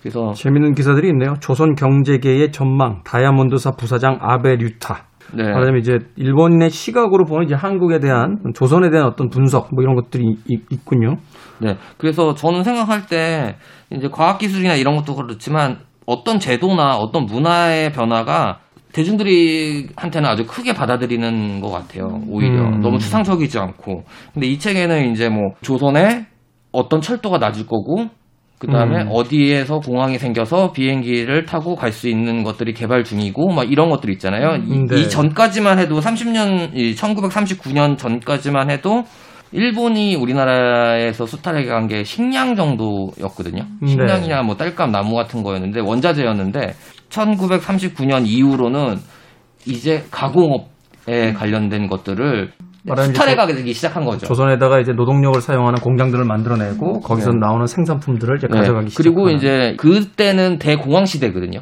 그래서 재밌는 기사들이 있네요. 조선 경제계의 전망, 다이아몬드사 부사장 아베 류타. 네. 말하자면 이제 일본의 시각으로 보는 이제 한국에 대한 조선에 대한 어떤 분석 뭐 이런 것들이 있, 있군요. 네. 그래서 저는 생각할 때 이제 과학 기술이나 이런 것도 그렇지만 어떤 제도나 어떤 문화의 변화가 대중들이한테는 아주 크게 받아들이는 것 같아요. 오히려 음. 너무 추상적이지 않고. 근데 이 책에는 이제 뭐 조선에 어떤 철도가 낮을 거고 그 다음에 음. 어디에서 공항이 생겨서 비행기를 타고 갈 수 있는 것들이 개발 중이고, 막 이런 것들 있잖아요. 이, 음, 네. 이 전까지만 해도 30년, 이 1939년 전까지만 해도 일본이 우리나라에서 수탈해 간 게 식량 정도였거든요. 네. 식량이나 뭐 딸감 나무 같은 거였는데 원자재였는데 1939년 이후로는 이제 가공업에 관련된 것들을 수탈해 이제 가기 시작한 거죠. 조선에다가 이제 노동력을 사용하는 공장들을 만들어내고 거기서 네. 나오는 생산품들을 이제 네. 가져가기 시작. 그리고 이제 그때는 대공황 시대거든요.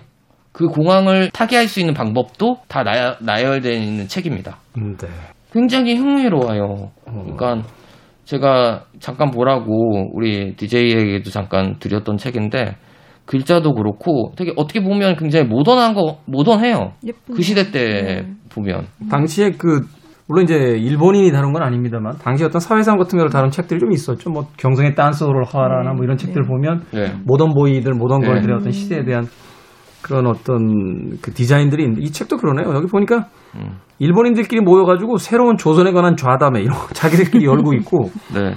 그 공황을 타개할 수 있는 방법도 다 나열, 나열되어 있는 책입니다. 네. 굉장히 흥미로워요. 그러니까 제가 잠깐 보라고 우리 DJ에게도 잠깐 드렸던 책인데 글자도 그렇고 되게 어떻게 보면 굉장히 모던한 거 모던해요. 예쁜 그 시대 때 보면 당시에 그 물론 이제 일본인이 다룬 건 아닙니다만 당시 어떤 사회상 같은 걸 다룬 책들이 좀 있었죠. 뭐 경성의 딴소를 하라나 뭐 이런 책들 보면 네. 모던 보이들, 모던 네. 걸들의 어떤 시대에 대한 그런 어떤 그 디자인들이 있는데 이 책도 그러네요. 여기 보니까 음. 일본인들끼리 모여가지고 새로운 조선에 관한 좌담회 이런 거 자기들끼리 [laughs] 열고 있고 네.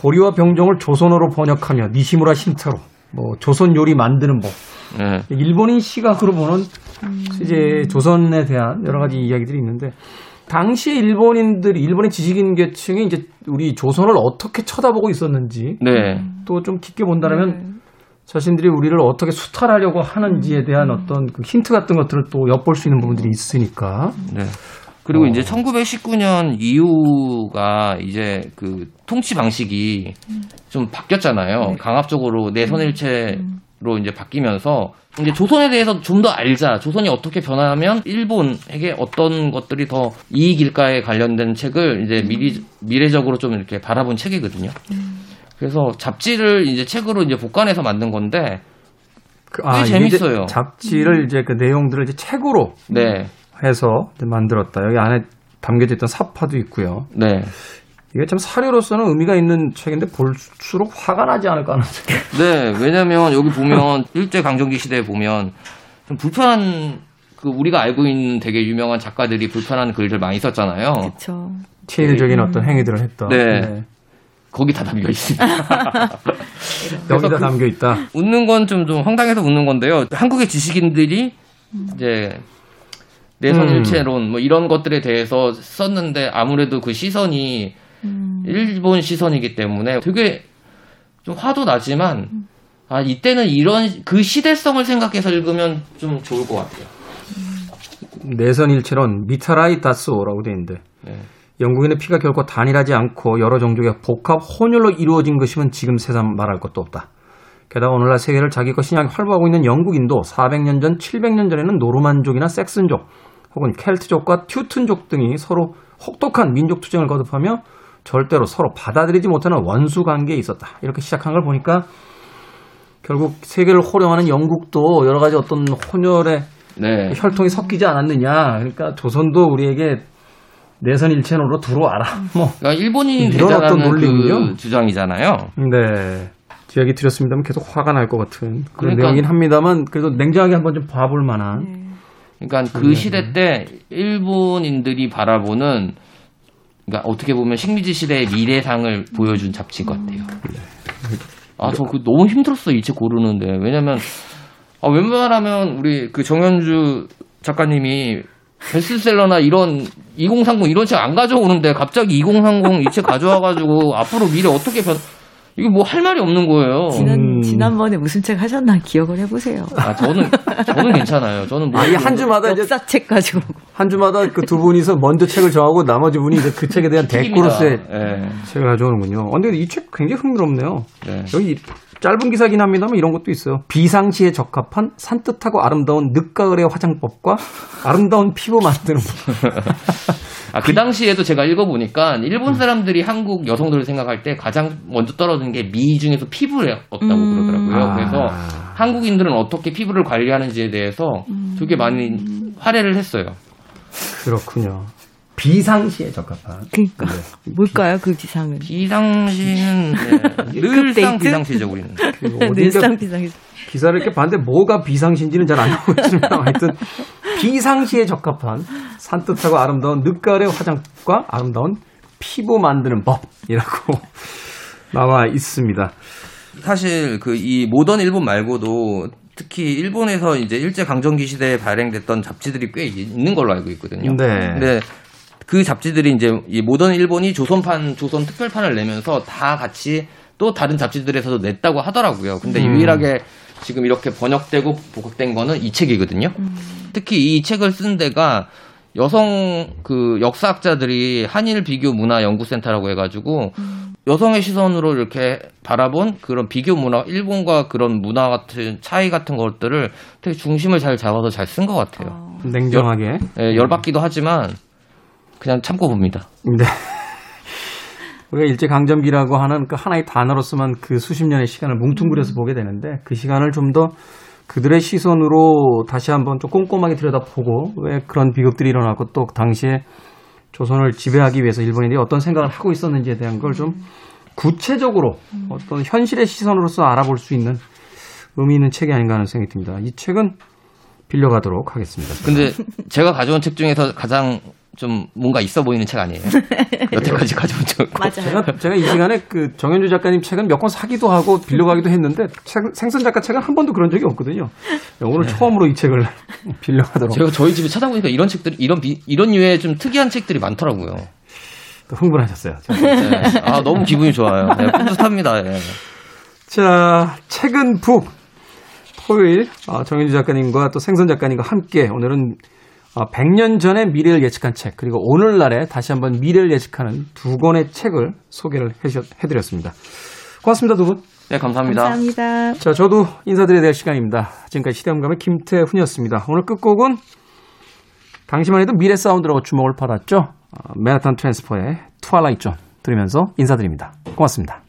보리와 병정을 조선어로 번역하며 니시무라 신타로 뭐 조선 요리 만드는 법 네. 일본인 시각으로 보는 이제 조선에 대한 여러 가지 이야기들이 있는데 당시에 일본인들이 일본의 지식인 계층이 이제 우리 조선을 어떻게 쳐다보고 있었는지 네. 또 좀 깊게 본다면 자신들이 우리를 어떻게 수탈하려고 하는지에 대한 어떤 그 힌트 같은 것들을 또 엿볼 수 있는 부분들이 있으니까 네. 그리고 어. 이제 1919년 이후가 이제 그 통치 방식이 좀 바뀌었잖아요. 강압적으로 내선일체 로 이제 바뀌면서 이제 조선에 대해서 좀 더 알자. 조선이 어떻게 변하면 일본에게 어떤 것들이 더 이익일까에 관련된 책을 이제 미리 미래적으로 좀 이렇게 바라본 책이거든요. 그래서 잡지를 이제 책으로 이제 복간해서 만든 건데 그, 이제 재밌어요. 잡지를 이제 그 내용들을 이제 책으로 네. 해서 만들었다. 여기 안에 담겨져 있던 사파도 있고요. 네. 이게 참 사료로서는 의미가 있는 책인데 볼수록 화가 나지 않을까 하는 생각. 네, 왜냐면 여기 보면 [laughs] 일제 강점기 시대에 보면 좀 불편한 그 우리가 알고 있는 되게 유명한 작가들이 불편한 글들 많이 썼잖아요. 그렇죠. 체일적인 어떤 행위들을 했다. 네. 거기 다 담겨 있습니다. [laughs] 여기다 그- 담겨 있다. 웃는 건좀좀 황당해서 웃는 건데요. 한국의 지식인들이 이제 내선일체론 뭐 이런 것들에 대해서 썼는데 아무래도 그 시선이 일본 시선이기 때문에 되게 좀 화도 나지만 아 이때는 이런 그 시대성을 생각해서 읽으면 좀 좋을 것 같아요. 내선일체론 미타라이 다스오라고 되어 있는데 네. 영국인의 피가 결코 단일하지 않고 여러 종족의 복합 혼혈로 이루어진 것이면 지금 세상 말할 것도 없다. 게다가 오늘날 세계를 자기 것 신앙에 활보하고 있는 영국인도 400년 전, 700년 전에는 노르만족이나 섹슨족 혹은 켈트족과 튜튼족 등이 서로 혹독한 민족 투쟁을 거듭하며 절대로 서로 받아들이지 못하는 원수 관계에 있었다. 이렇게 시작한 걸 보니까 결국 세계를 호령하는 영국도 여러 가지 어떤 혼혈의 네. 혈통이 섞이지 않았느냐. 그러니까 조선도 우리에게 내선 일체로로 들어와라. 뭐 그러니까 일본인이 이런 어떤 되자라는 논리군요. 그 주장이잖아요. 네. 이야기 드렸습니다만 계속 화가 날 것 같은 그런 그러니까- 내용이긴 합니다만 그래도 냉정하게 한번 좀 봐볼 만한 네. 그러니까 그 시대 때 일본인들이 바라보는 그러니까 어떻게 보면 식민지 시대의 미래상을 보여준 잡지인 것 같아요. 아, 저 그 너무 힘들었어요. 이책 고르는데. 왜냐면 아, 웬만하면 우리 그 정현주 작가님이 베스트셀러나 이런 2030 이런 책 안 가져오는데 갑자기 2030 이 책 가져와가지고 앞으로 미래 어떻게 변 이거 뭐할 말이 없는 거예요. 지난 음. 지난번에 무슨 책 하셨나 기억을 해보세요. 아 저는 저는 괜찮아요. 저는 뭐 아니 한 주마다 이제 역사 책 가지고 한 주마다 그 두 분이서 먼저 책을 정하고 나머지 분이 이제 그 책에 대한 [laughs] 댓글로서의 예. 책을 가져오는군요. 어, 근데 이 책 굉장히 흥미롭네요. 네. 여기 짧은 기사긴 합니다만 이런 것도 있어요. 비상시에 적합한 산뜻하고 아름다운 늦가을의 화장법과 아름다운 피부 만드는 법. [laughs] 아, 그 당시에도 제가 읽어보니까 일본 사람들이 한국 여성들을 생각할 때 가장 먼저 떨어지는 게 미 중에서 피부였다고 그러더라고요. 아. 그래서 한국인들은 어떻게 피부를 관리하는지에 대해서 되게 많이 활애를 했어요. 그렇군요. 비상시에 적합한. 그러니까 뭘까요 그 비상은? 비상시는 [laughs] 네, 늘상 데이트? 비상시죠, 우리는. [laughs] 늘상 비상이 기사를 이렇게 봤는데 뭐가 비상시인지는 잘안 나오고 있지만 하여튼 비상시에 적합한 산뜻하고 아름다운 늦가을의 화장과 아름다운 피부 만드는 법이라고 [laughs] 나와 있습니다. 사실 그 이 모던 일본 말고도 특히 일본에서 이제 일제 강점기 시대에 발행됐던 잡지들이 꽤 있는 걸로 알고 있거든요. 네. 근데 그 잡지들이 이제 이 모던 일본이 조선판 조선 특별판을 내면서 다 같이 또 다른 잡지들에서도 냈다고 하더라고요. 근데 음. 유일하게 지금 이렇게 번역되고 보급된 거는 이 책이거든요. 특히 이 책을 쓴 데가 여성 그 역사학자들이 한일 비교 문화 연구센터라고 해가지고 여성의 시선으로 이렇게 바라본 그런 비교 문화, 일본과 그런 문화 같은 차이 같은 것들을 되게 중심을 잘 잡아서 잘 쓴 것 같아요. 냉정하게. 예, 열받기도 하지만 그냥 참고 봅니다. 네. 우리가 일제강점기라고 하는 그 하나의 단어로서만 그 수십 년의 시간을 뭉뚱그려서 보게 되는데 그 시간을 좀 더 그들의 시선으로 다시 한번 좀 꼼꼼하게 들여다보고 왜 그런 비극들이 일어났고 또 당시에 조선을 지배하기 위해서 일본인들이 어떤 생각을 하고 있었는지에 대한 걸 좀 구체적으로 어떤 현실의 시선으로서 알아볼 수 있는 의미 있는 책이 아닌가 하는 생각이 듭니다. 이 책은 빌려가도록 하겠습니다. 근데 제가 가져온 책 중에서 가장 좀 뭔가 있어 보이는 책 아니에요? [laughs] 여태까지 가져온 책. 맞아요. 제가, 제가 이 시간에 그 정현주 작가님 책은 몇 권 사기도 하고 빌려가기도 했는데 책- 생선 작가 책은 한 번도 그런 적이 없거든요. 오늘 처음으로 이 책을 [laughs] 빌려가도록 제가 저희 집에 찾아보니까 이런 책들이 이런 비- 이런 류의 좀 특이한 책들이 많더라고요. 또 흥분하셨어요. 네. 아 너무 기분이 좋아요. 네, 뿌듯합니다. 예. 자, 책은 book 토요일 어, 정현주 작가님과 또 생선 작가님과 함께 오늘은 어, 100년 전의 미래를 예측한 책 그리고 오늘날에 다시 한번 미래를 예측하는 두 권의 책을 소개를 해드렸습니다. 고맙습니다 두 분. 네 감사합니다. 감사합니다. 자, 저도 인사드려야 될 시간입니다. 지금까지 시대음감의 김태훈이었습니다. 오늘 끝곡은 당시만 해도 미래 사운드라고 주목을 받았죠. 어, 맨하탄 트랜스퍼의 Twilight Zone 들으면서 인사드립니다. 고맙습니다.